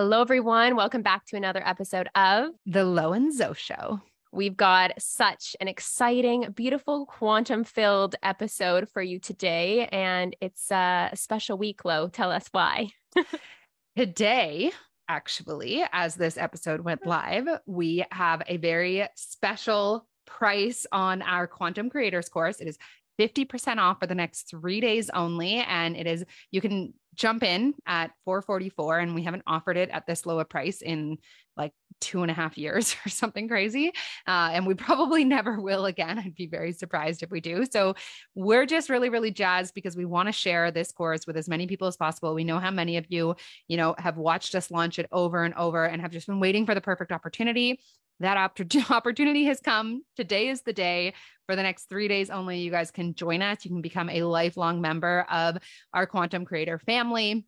Hello, everyone. Welcome back to another episode of The Lo and Zo Show. We've got such an exciting, beautiful, quantum filled episode for you today. And it's uh, a special week, Lo. Tell us why. today, actually, as this episode went mm. live, we have a very special price on our Quantum Creators course. It is 50% off for the next three days only. And it is, you can jump in at 444 and we haven't offered it at this low a price in like two and a half years or something crazy uh, and we probably never will again. I'd be very surprised if we do. So we're just really really jazzed because we want to share this course with as many people as possible. We know how many of you you know have watched us launch it over and over and have just been waiting for the perfect opportunity that opportunity has come. Today is the day. For the next three days only, you guys can join us. You can become a lifelong member of our Quantum Creator family.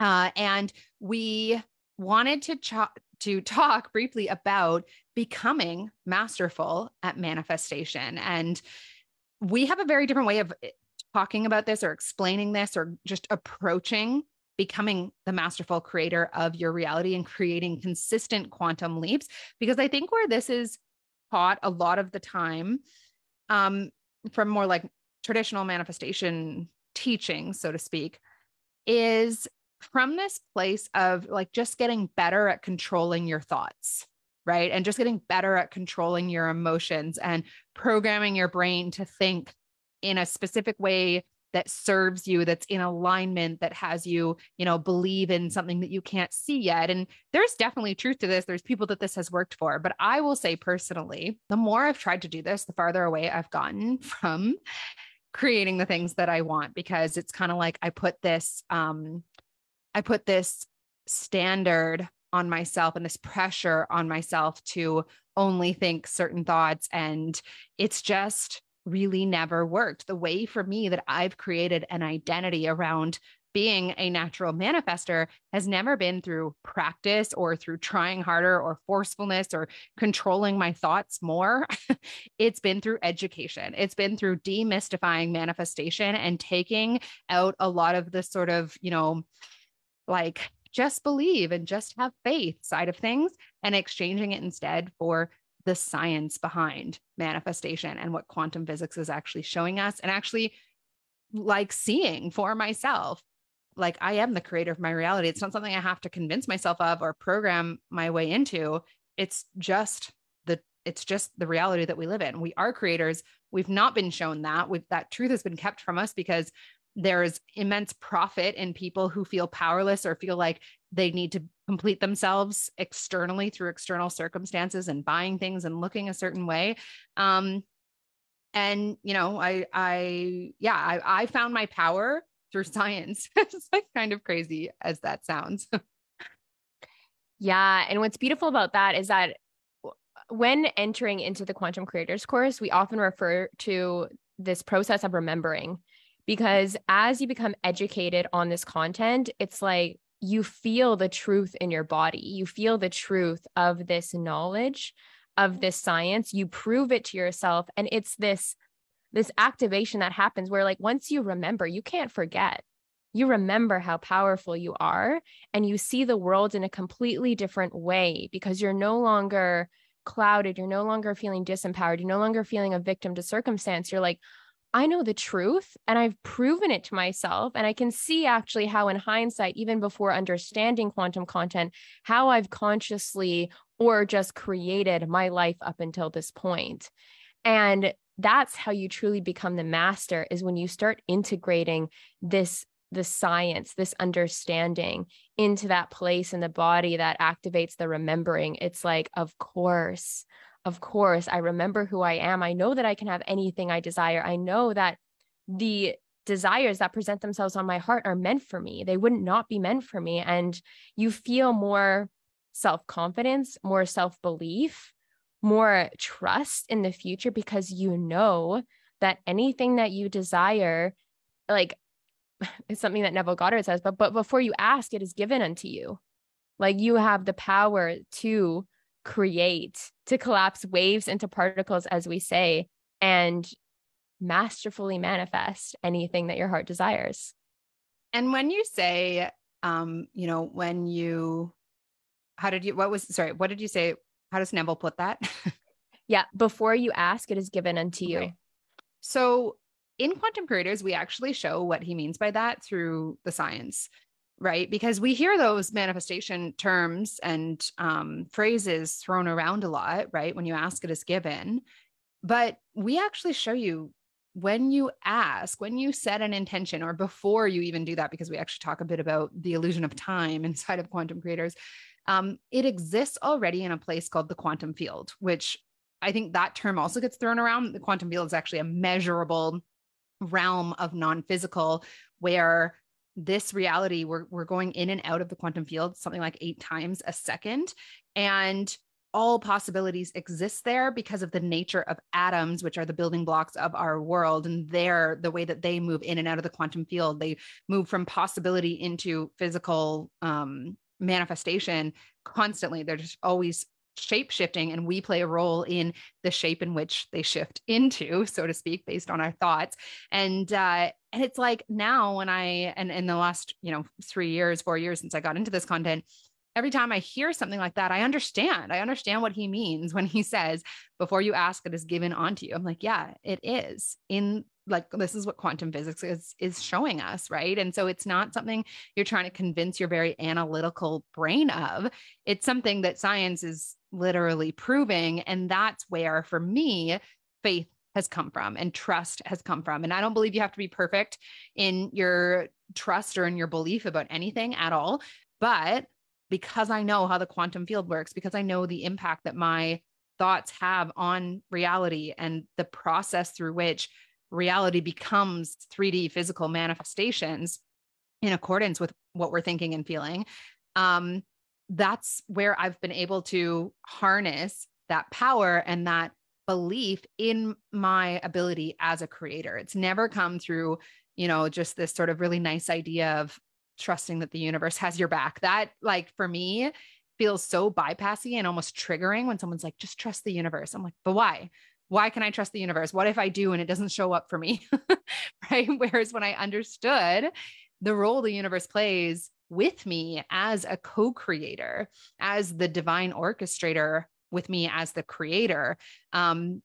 Uh, and we wanted to, ch- to talk briefly about becoming masterful at manifestation. And we have a very different way of eh, talking about this or explaining this or just approaching becoming the masterful creator of your reality and creating consistent quantum leaps. Because I think where this is taught a lot of the time um, from more like traditional manifestation teaching, so to speak, is from this place of like just getting better at controlling your thoughts right? And just getting better at controlling your emotions and programming your brain to think in a specific way that serves you that's in alignment that has you you know believe in something that you can't see yet and there's definitely truth to this there's people that this has worked for but i will say personally the more i've tried to do this the farther away i've gotten from creating the things that i want because it's kind of like i put this um i put this standard on myself and this pressure on myself to only think certain thoughts and it's just really never worked. The way for me that I've created an identity around being a natural manifester has never been through practice or through trying harder or forcefulness or controlling my thoughts more. it's been through education. It's been through demystifying manifestation and taking out a lot of the sort of, you know, like just believe and just have faith side of things and exchanging it instead for the science behind manifestation and what quantum physics is actually showing us and actually like seeing for myself like I am the creator of my reality. It's not something I have to convince myself of or program my way into. It's just the it's just the reality that we live in. We are creators. We've not been shown that. We've, that truth has been kept from us because there's immense profit in people who feel powerless or feel like they need to complete themselves externally through external circumstances and buying things and looking a certain way. Um and you know i i yeah i, I found my power through science. It's like kind of crazy as that sounds. Yeah and what's beautiful about that is that when entering into the quantum creators course we often refer to this process of remembering because as you become educated on this content it's like you feel the truth in your body. You feel the truth of this knowledge, of this science. You prove it to yourself. And it's this this activation that happens where like once you remember, you can't forget. You remember how powerful you are and you see the world in a completely different way because you're no longer clouded, you're no longer feeling disempowered, you're no longer feeling a victim to circumstance. You're like, I know the truth and I've proven it to myself. And I can see actually how, in hindsight, even before understanding quantum content, how I've consciously or just created my life up until this point. And that's how you truly become the master is when you start integrating this the science this understanding into that place in the body that activates the remembering it's like of course of course, I remember who I am. I know that I can have anything I desire. I know that the desires that present themselves on my heart are meant for me. They wouldn't not be meant for me. And you feel more self confidence, more self belief, more trust in the future because you know that anything that you desire, like it's something that Neville Goddard says, but but before you ask, it is given unto you. Like you have the power to create, to collapse waves into particles, as we say, and masterfully manifest anything that your heart desires. And when you say, um, you know, when you how did you what was sorry, what did you say? How does Neville put that? yeah, before you ask, it is given unto you. Okay. So in quantum creators, we actually show what he means by that through the science, right? Because we hear those manifestation terms and um, phrases thrown around a lot, right? When you ask, it is given. But we actually show you when you ask, when you set an intention, or before you even do that, because we actually talk a bit about the illusion of time inside of quantum creators, um, it exists already in a place called the quantum field, which I think that term also gets thrown around. The quantum field is actually a measurable realm of non-physical where this reality we're, we're going in and out of the quantum field something like eight times a second and all possibilities exist there because of the nature of atoms which are the building blocks of our world and they're the way that they move in and out of the quantum field. They move from possibility into physical um, manifestation constantly. They're just always shape shifting and we play a role in the shape in which they shift into so to speak based on our thoughts and uh and it's like now when i and in the last you know 3 years 4 years since i got into this content every time I hear something like that, I understand. I understand what he means when he says, before you ask, it is given onto you. I'm like, yeah, it is in like this is what quantum physics is is showing us right? And so it's not something you're trying to convince your very analytical brain of. It's something that science is literally proving and that's where for me faith has come from and trust has come from. And i don't believe you have to be perfect in your trust or in your belief about anything at all but because i know how the quantum field works because i know the impact that my thoughts have on reality and the process through which reality becomes 3D physical manifestations in accordance with what we're thinking and feeling. Um, that's where I've been able to harness that power and that belief in my ability as a creator. It's never come through, you know, just this sort of really nice idea of trusting that the universe has your back. That, like, for me, feels so bypassy and almost triggering when someone's like, just trust the universe. I'm like, but why? Why can I trust the universe? What if I do and it doesn't show up for me? right. Whereas when I understood the role the universe plays with me as a co creator, as the divine orchestrator with me as the creator, um,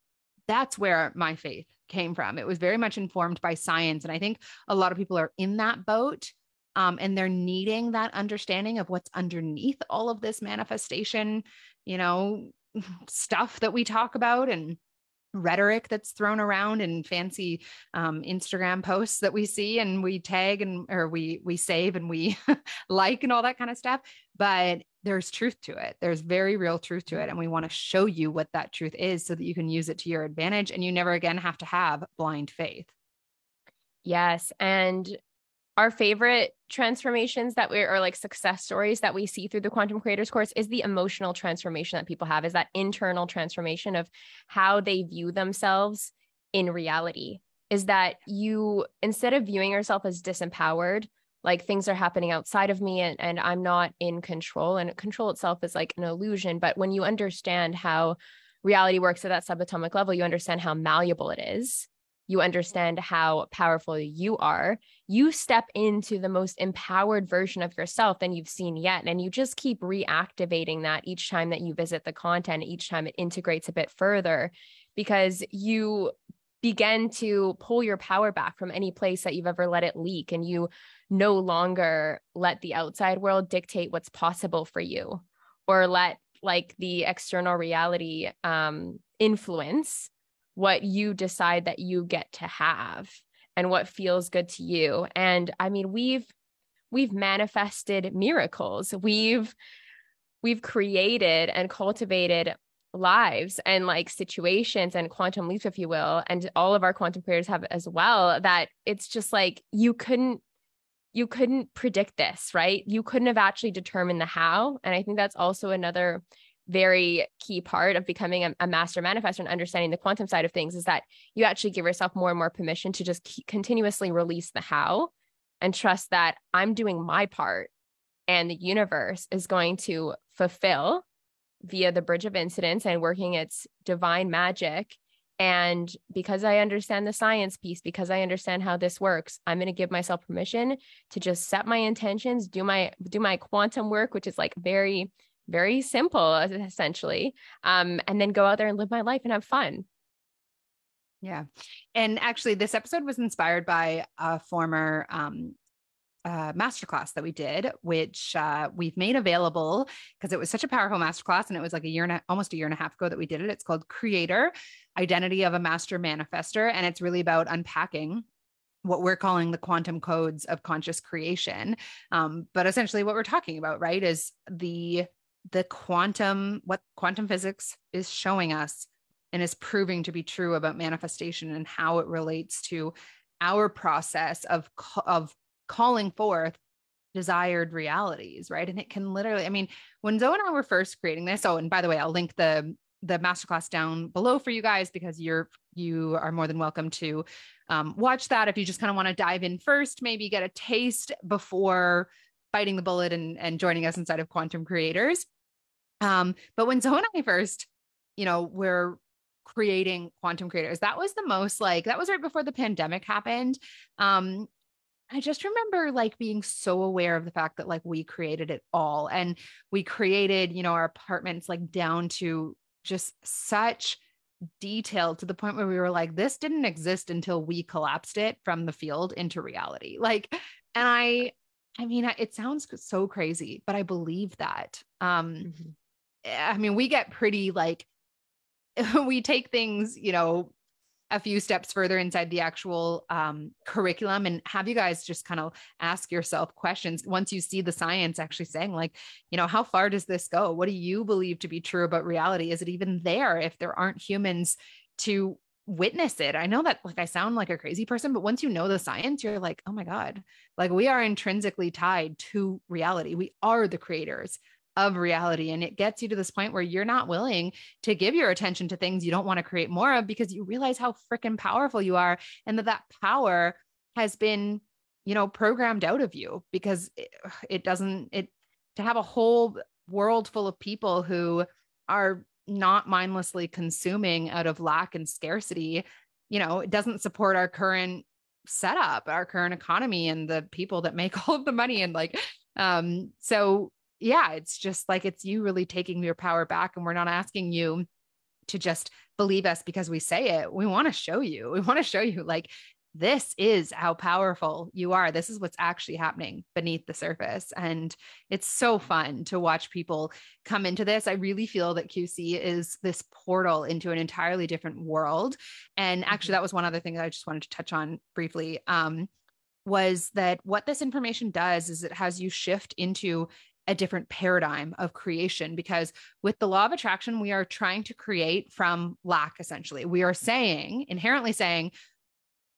that's where my faith came from. It was very much informed by science. And I think a lot of people are in that boat. Um, and they're needing that understanding of what's underneath all of this manifestation, you know, stuff that we talk about and rhetoric that's thrown around and fancy um, Instagram posts that we see and we tag and or we we save and we like and all that kind of stuff. But there's truth to it. There's very real truth to it. And we want to show you what that truth is so that you can use it to your advantage and you never again have to have blind faith. Yes. And our favorite transformations that we are like success stories that we see through the quantum creators course is the emotional transformation that people have is that internal transformation of how they view themselves in reality. Is that you instead of viewing yourself as disempowered like things are happening outside of me and, and i'm not in control and control itself is like an illusion. But when you understand how reality works at that subatomic level you understand how malleable it is you understand how powerful you are, you step into the most empowered version of yourself than you've seen yet. And you just keep reactivating that each time that you visit the content, each time it integrates a bit further, because you begin to pull your power back from any place that you've ever let it leak. And you no longer let the outside world dictate what's possible for you or let like the external reality um, influence what you decide that you get to have and what feels good to you. And i mean we've we've manifested miracles. We've we've created and cultivated lives and like situations and quantum leaps if you will and all of our quantum creators have as well that it's just like you couldn't you couldn't predict this right? You couldn't have actually determined the how. And i think that's also another very key part of becoming a, a, master manifestor and understanding the quantum side of things is that you actually give yourself more and more permission to just keep, continuously release the how and trust that I'm doing my part and the universe is going to fulfill via the bridge of incidents and working its divine magic. And because I understand the science piece, because I understand how this works, I'm going to give myself permission to just set my intentions, do my do my quantum work, which is like very very simple, essentially, um, and then go out there and live my life and have fun. Yeah. And actually, this episode was inspired by a former um, uh, masterclass that we did, which uh, we've made available because it was such a powerful masterclass, and it was like a year and a, almost a year and a half ago that we did it. It's called Creator: Identity of a Master Manifester, and it's really about unpacking what we're calling the quantum codes of conscious creation. Um, but essentially, what we're talking about, right, is the the quantum what quantum physics is showing us and is proving to be true about manifestation and how it relates to our process of of calling forth desired realities, right? And it can literally, I mean, when Zoe and I were first creating this, oh, and by the way, I'll link the the masterclass down below for you guys because you're you are more than welcome to um, watch that if you just kind of want to dive in first, maybe get a taste before biting the bullet and, and joining us inside of Quantum Creators. Um, but when Zoe and I first, you know, we're creating Quantum Creators, that was the most like that was right before the pandemic happened. Um, I just remember like being so aware of the fact that like we created it all and we created, you know, our apartments like down to just such detail to the point where we were like, this didn't exist until we collapsed it from the field into reality. Like, and I, I mean, it sounds so crazy, but I believe that. Um, mm-hmm. I mean, we get pretty like, we take things, you know, a few steps further inside the actual um, curriculum. And have you guys just kind of ask yourself questions once you see the science actually saying like you know how far does this go? What do you believe to be true about reality? Is it even there if there aren't humans to witness it? I know that like i sound like a crazy person but once you know the science you're like oh my god. Like we are intrinsically tied to reality. We are the creators of reality. And it gets you to this point where you're not willing to give your attention to things you don't want to create more of because you realize how freaking powerful you are and that that power has been, you know, programmed out of you because it, it doesn't, it, to have a whole world full of people who are not mindlessly consuming out of lack and scarcity, you know, it doesn't support our current setup, our current economy and the people that make all of the money and like um so yeah, it's just like it's you really taking your power back. And we're not asking you to just believe us because we say it. We want to show you. We want to show you like this is how powerful you are. This is what's actually happening beneath the surface. And it's so fun to watch people come into this. I really feel that QC is this portal into an entirely different world. And actually, mm-hmm. that was one other thing that I just wanted to touch on briefly. Um, was that what this information does is it has you shift into a different paradigm of creation because with the law of attraction we are trying to create from lack essentially. We are saying inherently saying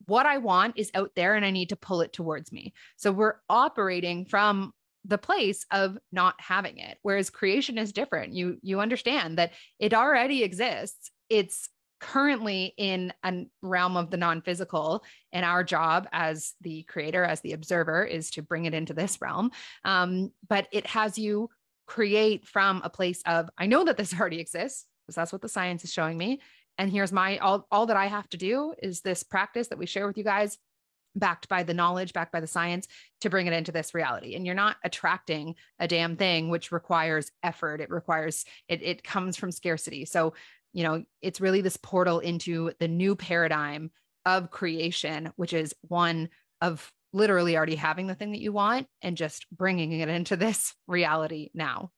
what i want is out there and i need to pull it towards me. So we're operating from the place of not having it whereas creation is different. You you understand that it already exists. It's currently in a realm of the non-physical and our job as the creator as the observer is to bring it into this realm. Um, but it has you create from a place of i know that this already exists because that's what the science is showing me and here's my all, all that i have to do is this practice that we share with you guys backed by the knowledge backed by the science to bring it into this reality. And you're not attracting a damn thing which requires effort. It requires it, it comes from scarcity. So you know, it's really this portal into the new paradigm of creation, which is one of literally already having the thing that you want and just bringing it into this reality now.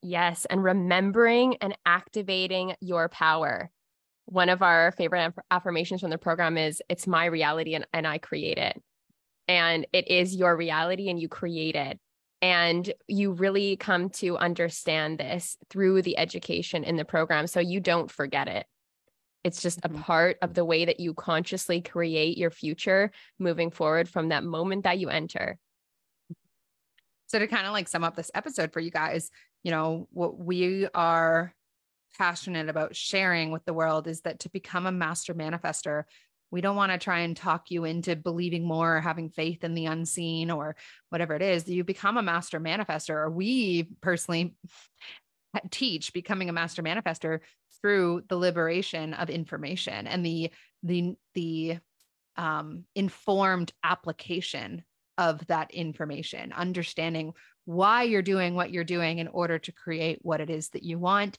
Yes. And remembering and activating your power. One of our favorite affirmations from the program is it's my reality and, and I create it. And it is your reality and you create it. And you really come to understand this through the education in the program. So you don't forget it. It's just mm-hmm. a part of the way that you consciously create your future moving forward from that moment that you enter. So, to kind of like sum up this episode for you guys, you know, what we are passionate about sharing with the world is that to become a master manifester, we don't want to try and talk you into believing more or having faith in the unseen or whatever it is. You become a master manifester, or we personally teach becoming a master manifester through the liberation of information and the the the um, informed application of that information, understanding why you're doing what you're doing in order to create what it is that you want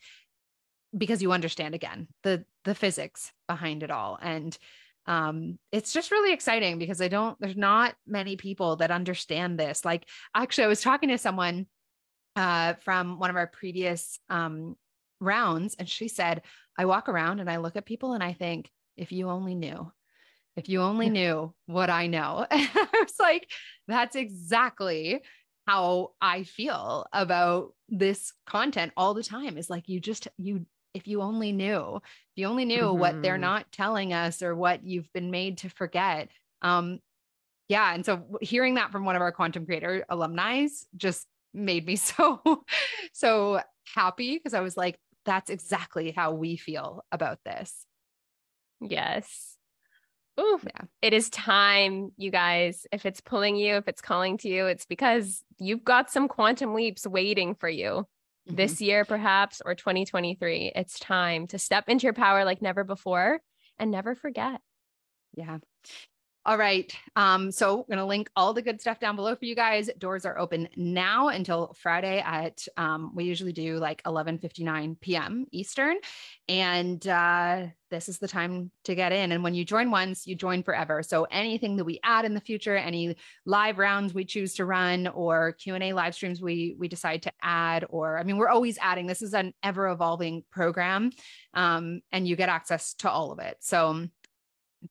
because you understand again the the physics behind it all and um it's just really exciting because i don't there's not many people that understand this. Like actually i was talking to someone uh from one of our previous um rounds and she said i walk around and i look at people and i think if you only knew if you only knew what i know. I was like that's exactly how i feel about this content all the time. Is like you just you if you only knew you only knew mm-hmm. what they're mm-hmm. not telling us or what you've been made to forget um yeah and so hearing that from one of our quantum creator alumni just made me so so happy because i was like that's exactly how we feel about this yes Ooh, yeah. It is time, you guys. If it's pulling you, if it's calling to you, it's because you've got some quantum leaps waiting for you mm-hmm. this year, perhaps, or 2023. It's time to step into your power like never before and never forget. Yeah. All right. Um, so we're gonna link all the good stuff down below for you guys. Doors are open now until Friday at um, we usually do like 11 59 p.m. Eastern. And uh, this is the time to get in. And when you join once, you join forever. So anything that we add in the future, any live rounds we choose to run or Q&A live streams we we decide to add, or I mean, we're always adding. This is an ever evolving program. Um, and you get access to all of it. So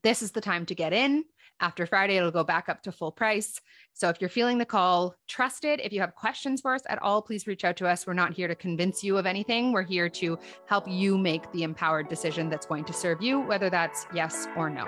this is the time to get in after Friday, it'll go back up to full price. So if you're feeling the call, trust it. If you have questions for us at all, please reach out to us. We're not here to convince you of anything. We're here to help you make the empowered decision that's going to serve you, whether that's yes or no.